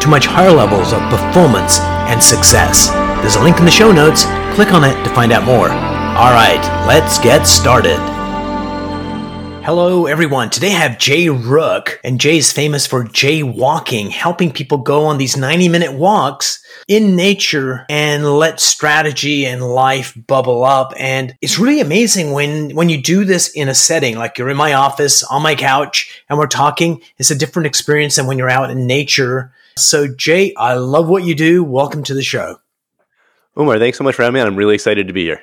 to much higher levels of performance and success. There's a link in the show notes. Click on it to find out more. All right, let's get started. Hello, everyone. Today I have Jay Rook, and Jay is famous for jaywalking, helping people go on these 90 minute walks in nature and let strategy and life bubble up. And it's really amazing when, when you do this in a setting, like you're in my office on my couch and we're talking. It's a different experience than when you're out in nature. So Jay, I love what you do. Welcome to the show. Umar, thanks so much for having me on. I'm really excited to be here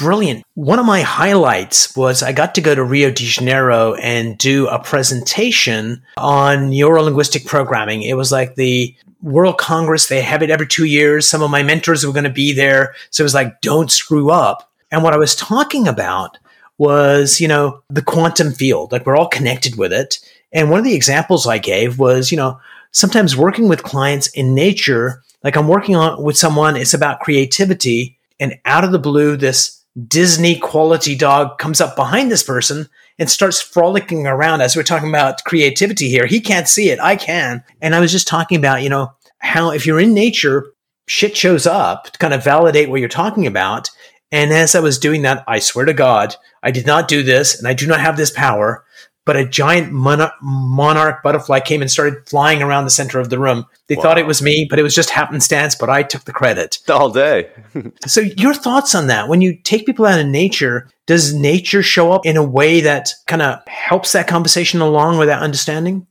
brilliant. One of my highlights was I got to go to Rio de Janeiro and do a presentation on neurolinguistic programming. It was like the World Congress. They have it every two years. Some of my mentors were going to be there. So it was like, don't screw up. And what I was talking about was, you know, the quantum field. Like we're all connected with it. And one of the examples I gave was, you know, sometimes working with clients in nature, like I'm working on with someone, it's about creativity. And out of the blue, this Disney quality dog comes up behind this person and starts frolicking around as we're talking about creativity here. He can't see it. I can. And I was just talking about, you know, how if you're in nature, shit shows up to kind of validate what you're talking about. And as I was doing that, I swear to God, I did not do this and I do not have this power but a giant monarch, monarch butterfly came and started flying around the center of the room. They wow. thought it was me, but it was just happenstance, but I took the credit. All day. so, your thoughts on that? When you take people out of nature, does nature show up in a way that kind of helps that conversation along with that understanding?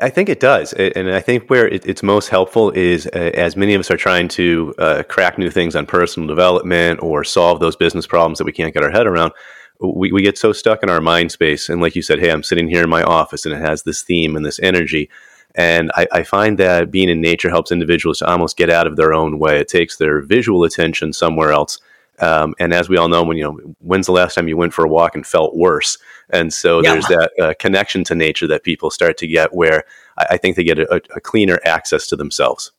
I think it does, and I think where it's most helpful is uh, as many of us are trying to uh, crack new things on personal development or solve those business problems that we can't get our head around we, we get so stuck in our mind space. And like you said, hey, I'm sitting here in my office and it has this theme and this energy. And I, I, find that being in nature helps individuals to almost get out of their own way. It takes their visual attention somewhere else. Um, and as we all know, when you know, when's the last time you went for a walk and felt worse? And so yeah. there's that uh, connection to nature that people start to get, where I, I think they get a, a, cleaner access to themselves.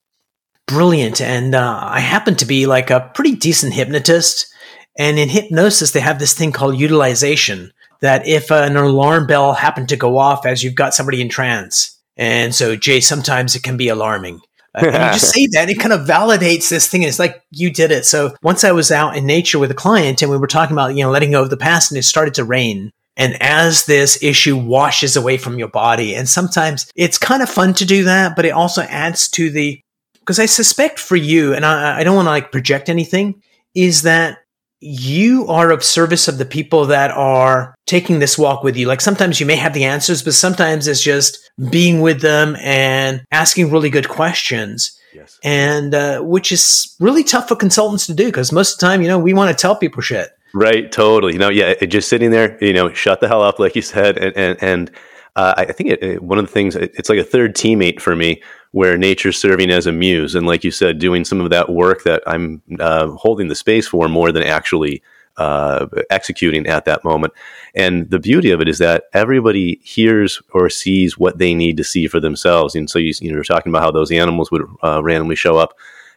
Brilliant. And uh, I happen to be like a pretty decent hypnotist. And in hypnosis, they have this thing called utilization that if an alarm bell happened to go off as you've got somebody in trance, and so Jay, sometimes it can be alarming. Uh, and you just say that, it kind of validates this thing. And It's like you did it. So once I was out in nature with a client and we were talking about, you know, letting go of the past and it started to rain. And as this issue washes away from your body, and sometimes it's kind of fun to do that, but it also adds to the, because I suspect for you, and I, I don't want to like project anything, is that you are of service of the people that are taking this walk with you. Like sometimes you may have the answers, but sometimes it's just being with them and asking really good questions. Yes. And uh, which is really tough for consultants to do because most of the time, you know, we want to tell people shit. Right. Totally. You know, yeah, just sitting there, you know, shut the hell up, like you said. And, and, and uh, I think it, it, one of the things, it, it's like a third teammate for me where nature's serving as a muse. And like you said, doing some of that work that I'm uh, holding the space for more than actually uh, executing at that moment. And the beauty of it is that everybody hears or sees what they need to see for themselves. And so you, you know, you're talking about how those animals would uh, randomly show up.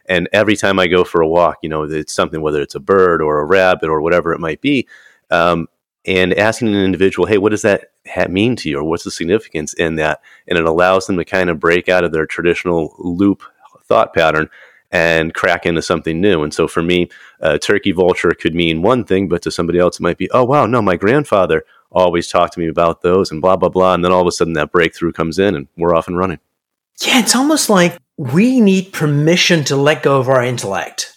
And every time I go for a walk, you know, it's something, whether it's a bird or a rabbit or whatever it might be, um, and asking an individual, hey, what does that mean to you, or what's the significance in that? And it allows them to kind of break out of their traditional loop thought pattern and crack into something new. And so for me, uh, turkey vulture could mean one thing, but to somebody else, it might be, oh, wow, no, my grandfather always talked to me about those and blah, blah, blah. And then all of a sudden that breakthrough comes in and we're off and running. Yeah, it's almost like we need permission to let go of our intellect.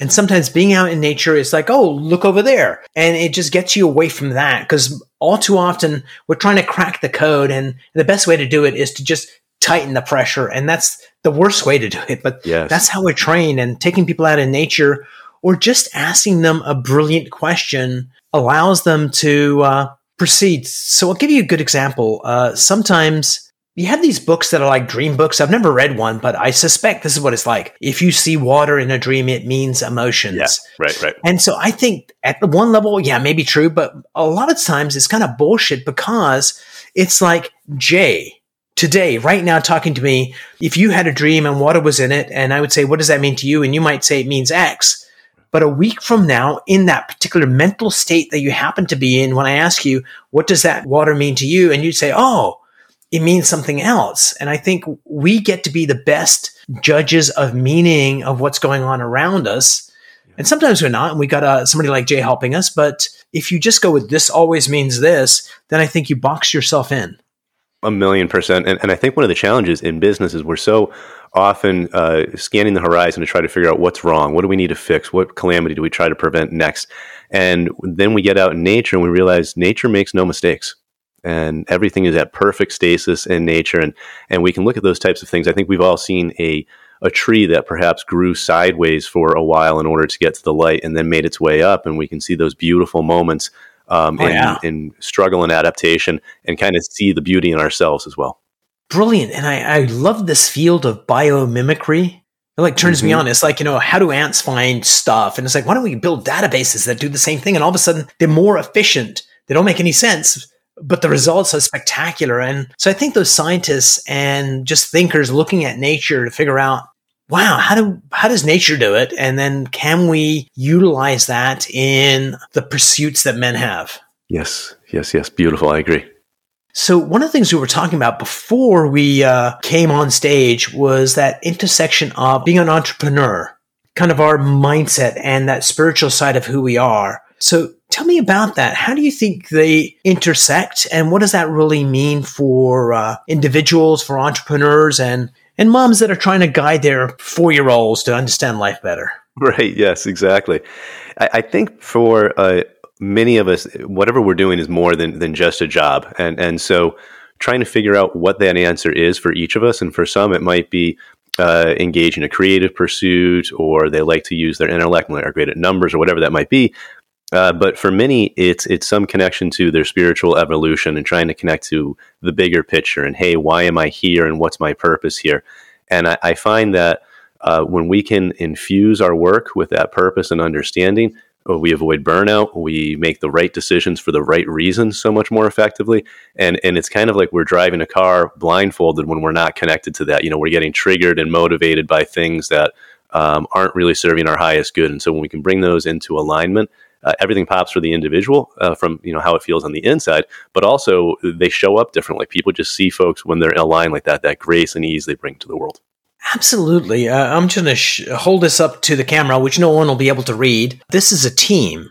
And sometimes being out in nature is like, oh, look over there. And it just gets you away from that because all too often we're trying to crack the code. And the best way to do it is to just tighten the pressure. And that's the worst way to do it. But yes. that's how we're trained. And taking people out in nature or just asking them a brilliant question allows them to uh, proceed. So I'll give you a good example. Uh, sometimes you have these books that are like dream books. I've never read one, but I suspect this is what it's like. If you see water in a dream, it means emotions. Yeah, right, right. And so I think at the one level, yeah, maybe true, but a lot of times it's kind of bullshit because it's like Jay today, right now, talking to me. If you had a dream and water was in it, and I would say, what does that mean to you? And you might say it means X. But a week from now, in that particular mental state that you happen to be in, when I ask you, what does that water mean to you? And you'd say, oh, it means something else. And I think we get to be the best judges of meaning of what's going on around us. And sometimes we're not, and we got uh, somebody like Jay helping us. But if you just go with this always means this, then I think you box yourself in. A million percent. And, and I think one of the challenges in business is we're so often uh, scanning the horizon to try to figure out what's wrong. What do we need to fix? What calamity do we try to prevent next? And then we get out in nature and we realize nature makes no mistakes. And everything is at perfect stasis in nature. And, and we can look at those types of things. I think we've all seen a, a tree that perhaps grew sideways for a while in order to get to the light and then made its way up. And we can see those beautiful moments um, oh, in, yeah. in struggle and adaptation and kind of see the beauty in ourselves as well brilliant. And I, I love this field of biomimicry. It like turns mm-hmm. me on. It's like, you know, how do ants find stuff? And it's like, why don't we build databases that do the same thing? And all of a sudden they're more efficient. They don't make any sense, but the results are spectacular. And so I think those scientists and just thinkers looking at nature to figure out, wow, how do, how does nature do it? And then can we utilize that in the pursuits that men have? Yes, yes, yes. Beautiful. I agree. So one of the things we were talking about before we uh, came on stage was that intersection of being an entrepreneur, kind of our mindset and that spiritual side of who we are. So tell me about that. How do you think they intersect, and what does that really mean for uh, individuals, for entrepreneurs, and and moms that are trying to guide their four year olds to understand life better? Right. Yes. Exactly. I, I think for uh, many of us, whatever we're doing is more than than just a job, and and so trying to figure out what that answer is for each of us, and for some it might be uh, engage in a creative pursuit, or they like to use their intellect, and are great at numbers, or whatever that might be. Uh, but for many, it's it's some connection to their spiritual evolution and trying to connect to the bigger picture. And hey, why am I here? And what's my purpose here? And I, I find that uh, when we can infuse our work with that purpose and understanding, we avoid burnout we make the right decisions for the right reasons so much more effectively and and it's kind of like we're driving a car blindfolded when we're not connected to that you know we're getting triggered and motivated by things that um, aren't really serving our highest good and so when we can bring those into alignment uh, everything pops for the individual uh, from you know how it feels on the inside but also they show up differently people just see folks when they're aligned like that that grace and ease they bring to the world Absolutely. Uh, I'm just going to sh- hold this up to the camera, which no one will be able to read. This is a team,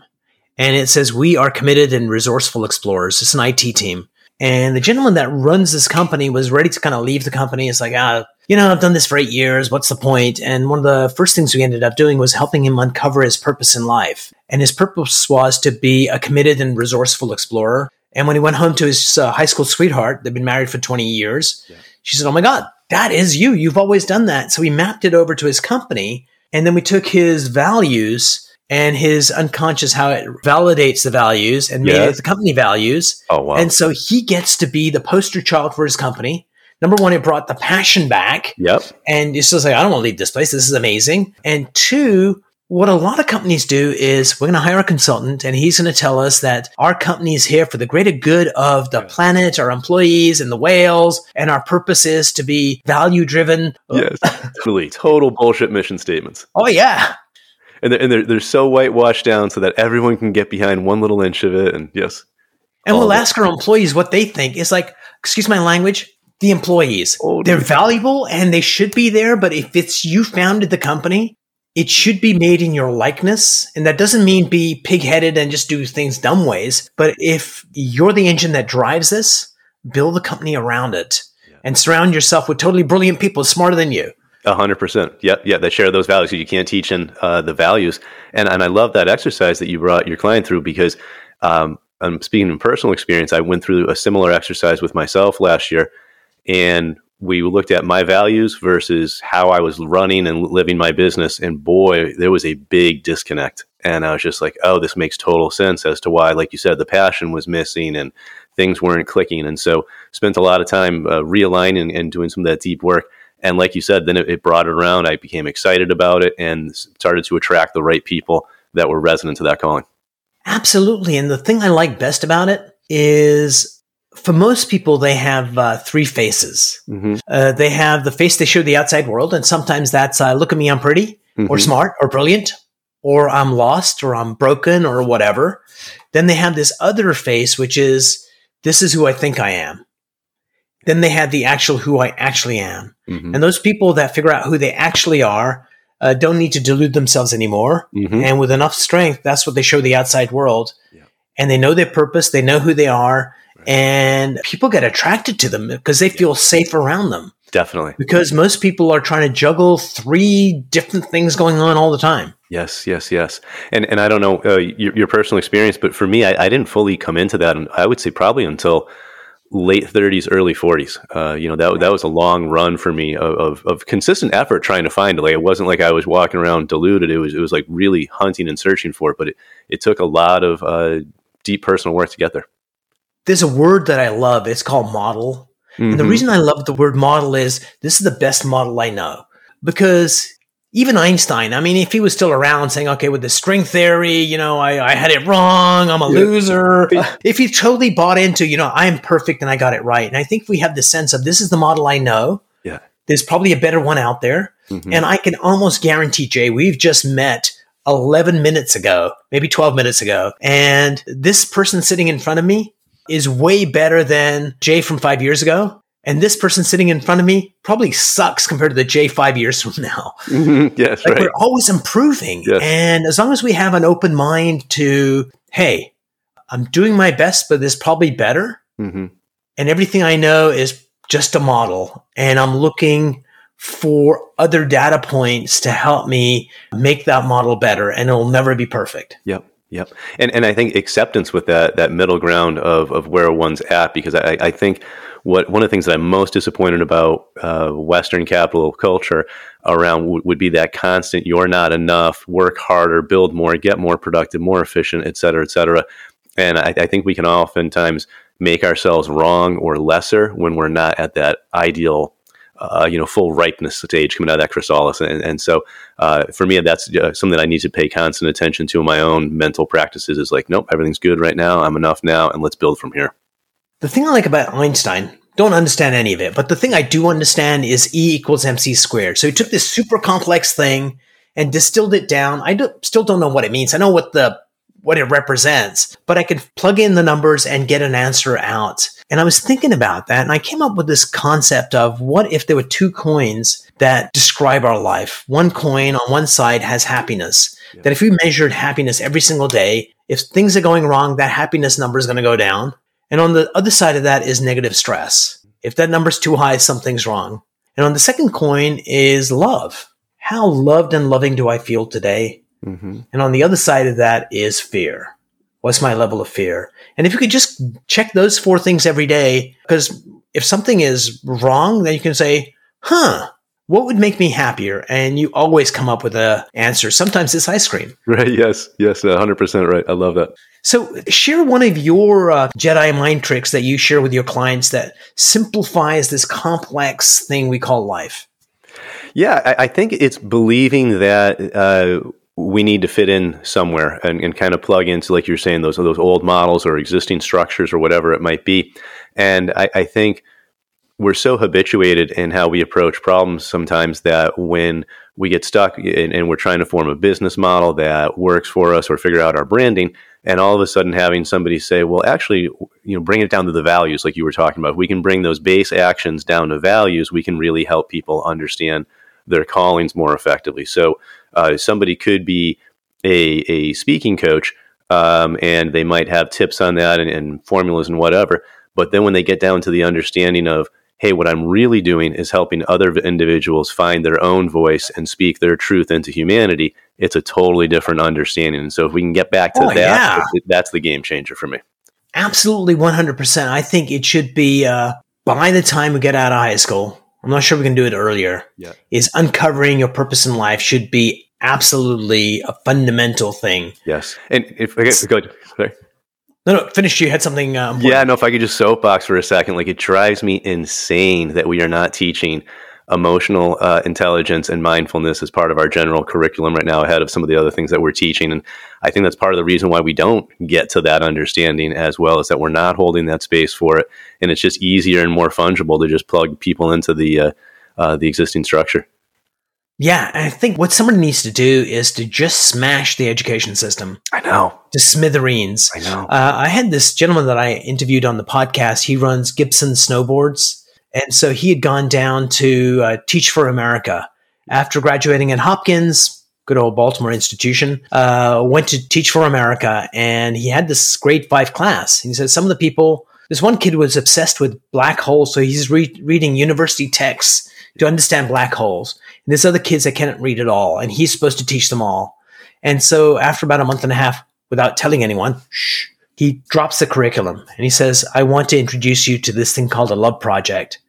and it says, We are committed and resourceful explorers. It's an IT team. And the gentleman that runs this company was ready to kind of leave the company. It's like, ah, you know, I've done this for eight years. What's the point? And one of the first things we ended up doing was helping him uncover his purpose in life. And his purpose was to be a committed and resourceful explorer. And when he went home to his uh, high school sweetheart, they'd been married for 20 years, yeah. she said, Oh my God, that is you. You've always done that. So we mapped it over to his company. And then we took his values and his unconscious, how it validates the values and made it the company values. Oh, wow. And so he gets to be the poster child for his company. Number one, it brought the passion back. Yep. And it's just like, I don't want to leave this place. This is amazing. And two, what a lot of companies do is we're going to hire a consultant and he's going to tell us that our company is here for the greater good of the planet, our employees and the whales. And our purpose is to be value driven. Yes, totally. Total bullshit mission statements. Oh, yeah. And they're, and they're, they're so whitewashed down so that everyone can get behind one little inch of it. And yes. And we'll ask our employees what they think. It's like, excuse my language, the employees. Oh, they're valuable and they should be there. But if it's you founded the company, it should be made in your likeness. And that doesn't mean be pigheaded and just do things dumb ways. But if you're the engine that drives this, build the company around it yeah. and surround yourself with totally brilliant people smarter than you. Hundred percent. Yeah, Yeah. They share those values. You can't teach in uh, the values. And, and I love that exercise that you brought your client through because, um, I'm speaking in personal experience. I went through a similar exercise with myself last year and we looked at my values versus how I was running and living my business. And boy, there was a big disconnect. And I was just like, oh, this makes total sense as to why, like you said, the passion was missing and things weren't clicking. And so spent a lot of time uh, realigning and doing some of that deep work. And like you said, then it, it brought it around. I became excited about it and started to attract the right people that were resonant to that calling. Absolutely. And the thing I like best about it is for most people, they have uh, three faces. Mm-hmm. Uh, they have the face they show the outside world, and sometimes that's uh, look at me, I'm pretty, mm-hmm. or smart, or brilliant, or I'm lost, or I'm broken, or whatever. Then they have this other face, which is this is who I think I am. Then they have the actual who I actually am. Mm-hmm. And those people that figure out who they actually are uh, don't need to delude themselves anymore. Mm-hmm. And with enough strength, that's what they show the outside world. Yeah. And they know their purpose, they know who they are, right. and people get attracted to them because they feel safe around them. Definitely. Because most people are trying to juggle three different things going on all the time. Yes, yes, yes. And and I don't know uh, your, your, personal experience, but for me, I, I, didn't fully come into that, and I would say probably until late 30s, early 40s. Uh, you know, that that was a long run for me of, of, of, consistent effort trying to find it. Like it wasn't like I was walking around deluded. It was it was like really hunting and searching for it. But it, it took a lot of uh, deep personal work to get there. There's a word that I love. It's called model. Mm-hmm. And the mm-hmm. reason I love the word model is this is the best model I know because even Einstein, I mean, if he was still around saying, okay, with the string theory, you know, I, I had it wrong, I'm a yeah. loser. if he totally bought into, you know, I am perfect and I got it right. And I think we have the sense of this is the model I know. Yeah. There's probably a better one out there. Mm-hmm. And I can almost guarantee, Jay, we've just met 11 minutes ago, maybe 12 minutes ago. And this person sitting in front of me is way better than Jay from five years ago. And this person sitting in front of me probably sucks compared to the Jay five years from now. Mm-hmm. Yes, like right. We're always improving. Yes. And as long as we have an open mind to, hey, I'm doing my best, but there's probably better. Mm-hmm. And everything I know is just a model. And I'm looking for other data points to help me make that model better. And it'll never be perfect. Yep. Yep. And and I think acceptance with that that middle ground of of where one's at because I, I think what one of the things that I'm most disappointed about uh, Western capital culture around w- would be that constant "you're not enough," work harder, build more, get more productive, more efficient, et cetera, et cetera. And I, I think we can oftentimes make ourselves wrong or lesser when we're not at that ideal uh, you know, full ripeness stage coming out of that chrysalis. And, and so uh, for me, that's uh, something I need to pay constant attention to in my own mental practices is like, nope, everything's good right now. I'm enough now. And let's build from here. The thing I like about Einstein, don't understand any of it, but the thing I do understand is E equals MC squared. So he took this super complex thing and distilled it down. I do, still don't know what it means. I know what the what it represents, but I can plug in the numbers and get an answer out. And I was thinking about that and I came up with this concept of what if there were two coins that describe our life? One coin on one side has happiness. Yeah. That if we measured happiness every single day, if things are going wrong, that happiness number is going to go down. And on the other side of that is negative stress. If that number's too high, something's wrong. And on the second coin is love. How loved and loving do I feel today? Mm-hmm. And on the other side of that is fear. What's my level of fear? And if you could just check those four things every day, because if something is wrong, then you can say, huh, what would make me happier? And you always come up with an answer. Sometimes it's ice cream. Right. Yes. Yes. 100% right. I love that. So, share one of your uh, Jedi mind tricks that you share with your clients that simplifies this complex thing we call life. Yeah, I, I think it's believing that uh, we need to fit in somewhere and, and, kind of plug into, like you're saying, those those old models or existing structures or whatever it might be. And I, I think we're so habituated in how we approach problems sometimes that when we get stuck and, and we're trying to form a business model that works for us or figure out our branding and all of a sudden having somebody say well actually you know bring it down to the values like you were talking about if we can bring those base actions down to values we can really help people understand their callings more effectively so uh, somebody could be a, a speaking coach um, and they might have tips on that and, and formulas and whatever but then when they get down to the understanding of hey, what I'm really doing is helping other individuals find their own voice and speak their truth into humanity, it's a totally different understanding. And so if we can get back to oh, that, yeah. that's the game changer for me. Absolutely 100%. I think it should be uh, by the time we get out of high school. I'm not sure we can do it earlier. Yeah. Is uncovering your purpose in life should be absolutely a fundamental thing. Yes. And if okay, go ahead. Sorry. No, no, finish. You had something. Um, yeah, no. If I could just soapbox for a second, like it drives me insane that we are not teaching emotional uh, intelligence and mindfulness as part of our general curriculum right now, ahead of some of the other things that we're teaching. And I think that's part of the reason why we don't get to that understanding as well, is that we're not holding that space for it, and it's just easier and more fungible to just plug people into the uh, uh, the existing structure. Yeah, I think what someone needs to do is to just smash the education system. I know. To smithereens. I know. Uh, I had this gentleman that I interviewed on the podcast. He runs Gilson Snowboards. And so he had gone down to uh, Teach for America after graduating at Hopkins, good old Baltimore institution, uh, went to Teach for America. And he had this grade five class. He said some of the people, this one kid was obsessed with black holes. So he's re- reading university texts to understand black holes. And there's other kids that can't read at all, and he's supposed to teach them all. And so after about a month and a half, without telling anyone, shh, he drops the curriculum and he says, I want to introduce you to this thing called a love project.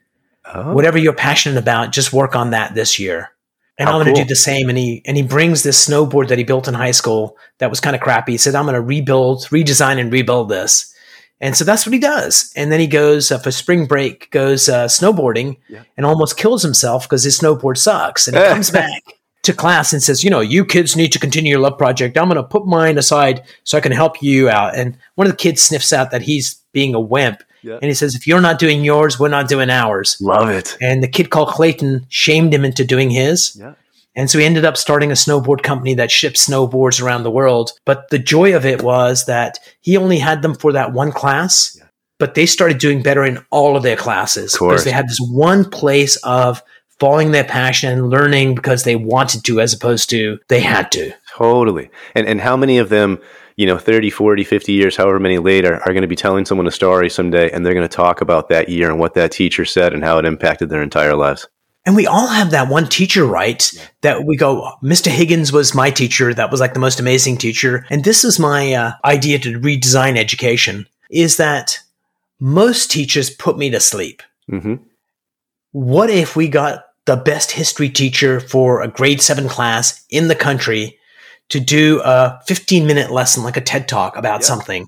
Oh. Whatever you're passionate about, just work on that this year. And I'm going to cool. do the same. And he and he brings this snowboard that he built in high school that was kind of crappy. He said, "I'm going to rebuild, redesign, and rebuild this." And so that's what he does. And then he goes uh, for spring break, goes uh, snowboarding, yeah. and almost kills himself because his snowboard sucks. And he comes back to class and says, "You know, you kids need to continue your love project. I'm going to put mine aside so I can help you out." And one of the kids sniffs out that he's being a wimp, yeah. and he says, "If you're not doing yours, we're not doing ours." Love it. And the kid called Clayton shamed him into doing his. Yeah. And so he ended up starting a snowboard company that ships snowboards around the world. But the joy of it was that he only had them for that one class, but they started doing better in all of their classes because they had this one place of following their passion and learning because they wanted to as opposed to they had to. Totally. And and how many of them you know 30 40 50 years however many later are going to be telling someone a story someday and they're going to talk about that year and what that teacher said and how it impacted their entire lives and we all have that one teacher, right? Yeah. That we go, Mr. Higgins was my teacher. That was like the most amazing teacher. And this is my uh, idea to redesign education is that most teachers put me to sleep. Mm-hmm. What if we got the best history teacher for a grade seven class in the country to do a 15 minute lesson, like a TED talk about yeah. something?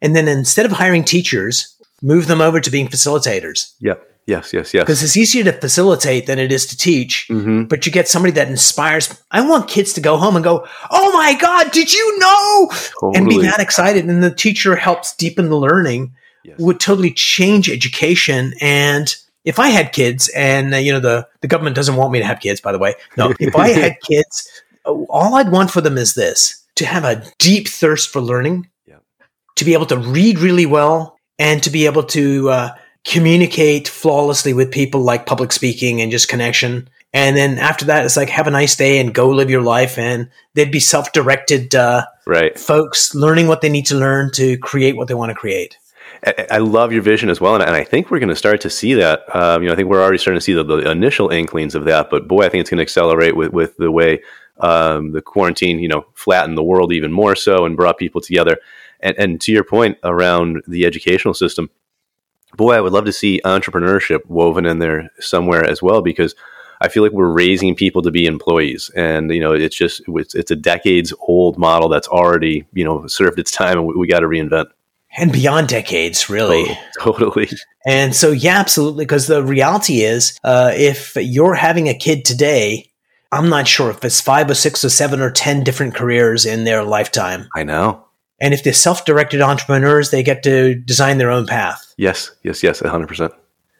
And then instead of hiring teachers, move them over to being facilitators. Yeah. Yes, yes, yes. Because it's easier to facilitate than it is to teach. Mm-hmm. But you get somebody that inspires. I want kids to go home and go, "Oh my god, did you know?" Totally. And be that excited. And the teacher helps deepen the learning. Yes. Would totally change education. And if I had kids, and uh, you know the the government doesn't want me to have kids, by the way. No, if I had kids, all I'd want for them is this: to have a deep thirst for learning, yeah. to be able to read really well, and to be able to uh, communicate flawlessly with people like public speaking and just connection. And then after that, it's like, have a nice day and go live your life. And they'd be self directed uh, right. folks learning what they need to learn to create what they want to create. I love your vision as well, and I think we're going to start to see that. Um, you know, I think we're already starting to see the, the, initial inklings of that. But boy, I think it's going to accelerate with with the way um, the quarantine, you know, flattened the world even more so and brought people together. And, and to your point around the educational system, boy, I would love to see entrepreneurship woven in there somewhere as well because I feel like we're raising people to be employees, and you know, it's just it's, it's a decades old model that's already you know served its time, and we, we got to reinvent. And beyond decades, really. Oh, totally. And so, yeah, absolutely. Because the reality is, uh, if you're having a kid today, I'm not sure if it's five or six or seven or 10 different careers in their lifetime. I know. And if they're self-directed entrepreneurs, they get to design their own path. Yes, yes, yes, 100%.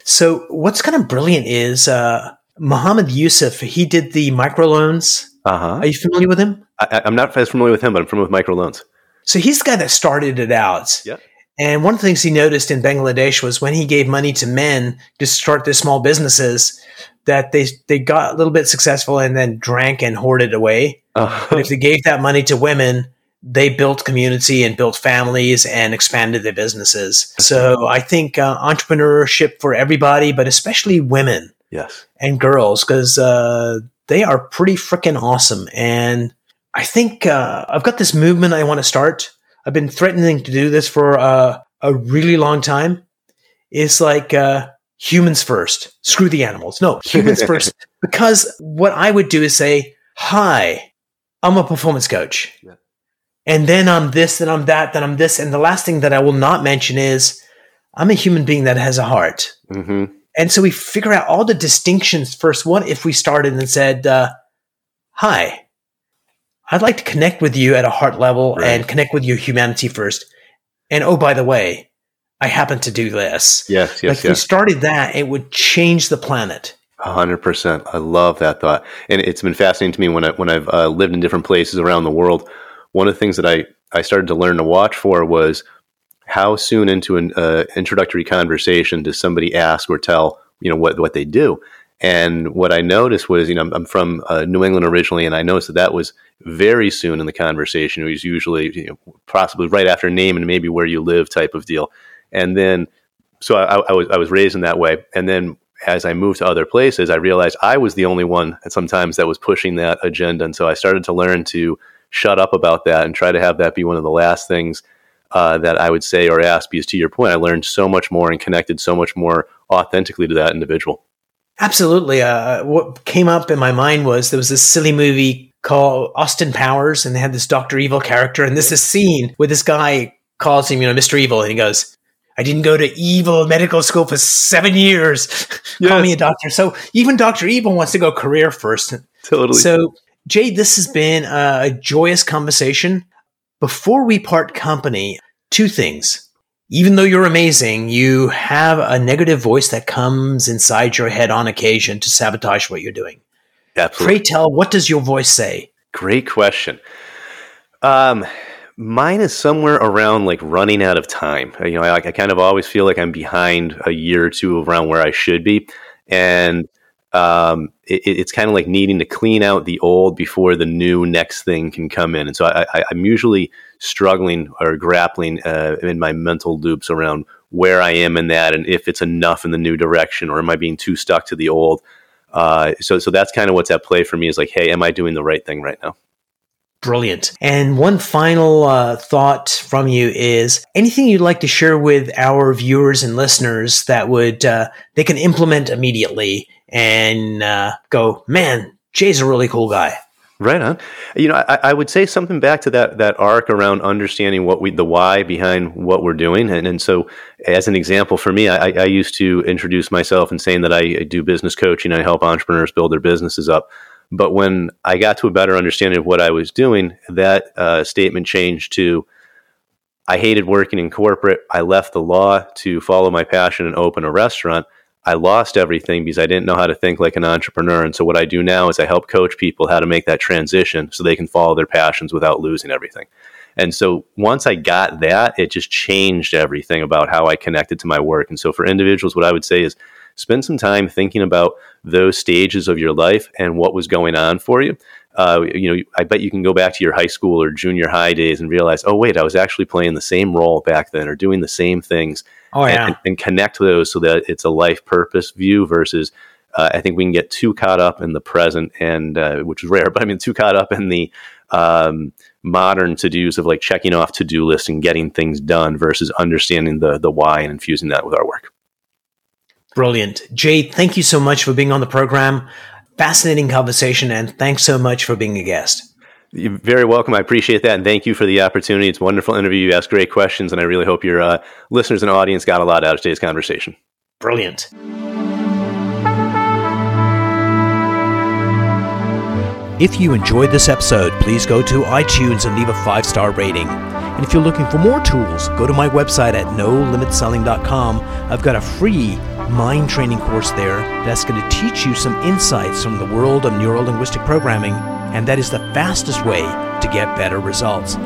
So what's kind of brilliant is uh, Muhammad Yusuf, he did the microloans. Uh-huh. Are you familiar with him? I, am not as familiar with him, but I'm familiar with microloans. So he's the guy that started it out. Yeah. And one of the things he noticed in Bangladesh was when he gave money to men to start their small businesses, that they they got a little bit successful and then drank and hoarded away. Uh-huh. But if they gave that money to women, they built community and built families and expanded their businesses. So I think uh, entrepreneurship for everybody, but especially women, yes, and girls, because uh, they are pretty freaking awesome. And I think uh, I've got this movement I want to start. I've been threatening to do this for uh, a really long time. It's like uh, humans first. Screw the animals. No, humans first. Because what I would do is say, "Hi, I'm a performance coach." Yeah And then I'm this, then I'm that, then I'm this. And the last thing that I will not mention is I'm a human being that has a heart. Mm-hmm. And so we figure out all the distinctions first. What if we started and said, uh, Hi, I'd like to connect with you at a heart level right. and connect with your humanity first. And oh, by the way, I happen to do this. Yes, yes, like yes. If we started that, it would change the planet. hundred percent. I love that thought, and it's been fascinating to me when I when I've uh, lived in different places around the world. One of the things that I I started to learn to watch for was how soon into an uh, introductory conversation does somebody ask or tell you know what what they do and what I noticed was, you know, I'm, from uh, New England originally, and I noticed that that was very soon in the conversation. It was usually you know, possibly right after name and maybe where you live type of deal. And then, so I, I, was I was raised in that way. And then as I moved to other places, I realized I was the only one sometimes that was pushing that agenda. And so I started to learn to shut up about that and try to have that be one of the last things uh, that I would say or ask. Because to your point, I learned so much more and connected so much more authentically to that individual. Absolutely. Uh, what came up in my mind was there was this silly movie called Austin Powers, and they had this Doctor Evil character, and there's a scene where this guy calls him, you know, Mr. Evil, and he goes, "I didn't go to evil medical school for seven years. Yes. Call me a doctor." So even Doctor Evil wants to go career first. Totally. So Jay, this has been a joyous conversation. Before we part company, two things even though you're amazing, you have a negative voice that comes inside your head on occasion to sabotage what you're doing. Absolutely. Pray tell, what does your voice say? Great question. Um, mine is somewhere around like running out of time. You know, I, I kind of always feel like I'm behind a year or two around where I should be, and um, it, it's kind of like needing to clean out the old before the new next thing can come in. And so I, am usually struggling or grappling uh, in my mental loops around where I am in that and if it's enough in the new direction or am I being too stuck to the old. Uh, so, so that's kind of what's at play for me is like, hey, am I doing the right thing right now? Brilliant. And one final uh, thought from you is anything you'd like to share with our viewers and listeners that would uh, they can implement immediately and uh, go, man, Jay's a really cool guy. Right on. You know, I, I, would say something back to that that arc around understanding what we the why behind what we're doing, and and so as an example for me, I, I used to introduce myself and saying that I do business coaching. I help entrepreneurs build their businesses up. But when I got to a better understanding of what I was doing, that uh, statement changed to I hated working in corporate. I left the law to follow my passion and open a restaurant. I lost everything because I didn't know how to think like an entrepreneur. And so what I do now is I help coach people how to make that transition so they can follow their passions without losing everything. And so once I got that, it just changed everything about how I connected to my work. And so for individuals, what I would say is spend some time thinking about those stages of your life and what was going on for you. Uh, you know, I bet you can go back to your high school or junior high days and realize, oh, wait, I was actually playing the same role back then or doing the same things Oh yeah, and, and connect those so that it's a life purpose view versus. Uh, I think we can get too caught up in the present, and uh, which is rare. But I mean, too caught up in the um, modern to dos of like checking off to do lists and getting things done versus understanding the the why and infusing that with our work. Brilliant, Jay. Thank you so much for being on the program. Fascinating conversation, and thanks so much for being a guest. You're very welcome. I appreciate that. And thank you for the opportunity. It's a wonderful interview. You asked great questions, and I really hope your uh, listeners and audience got a lot out of today's conversation. Brilliant. If you enjoyed this episode, please go to iTunes and leave a five star rating. And if you're looking for more tools, go to my website at nolimitselling.com. I've got a free mind training course there that's going to teach you some insights from the world of neuro linguistic programming and that is the fastest way to get better results.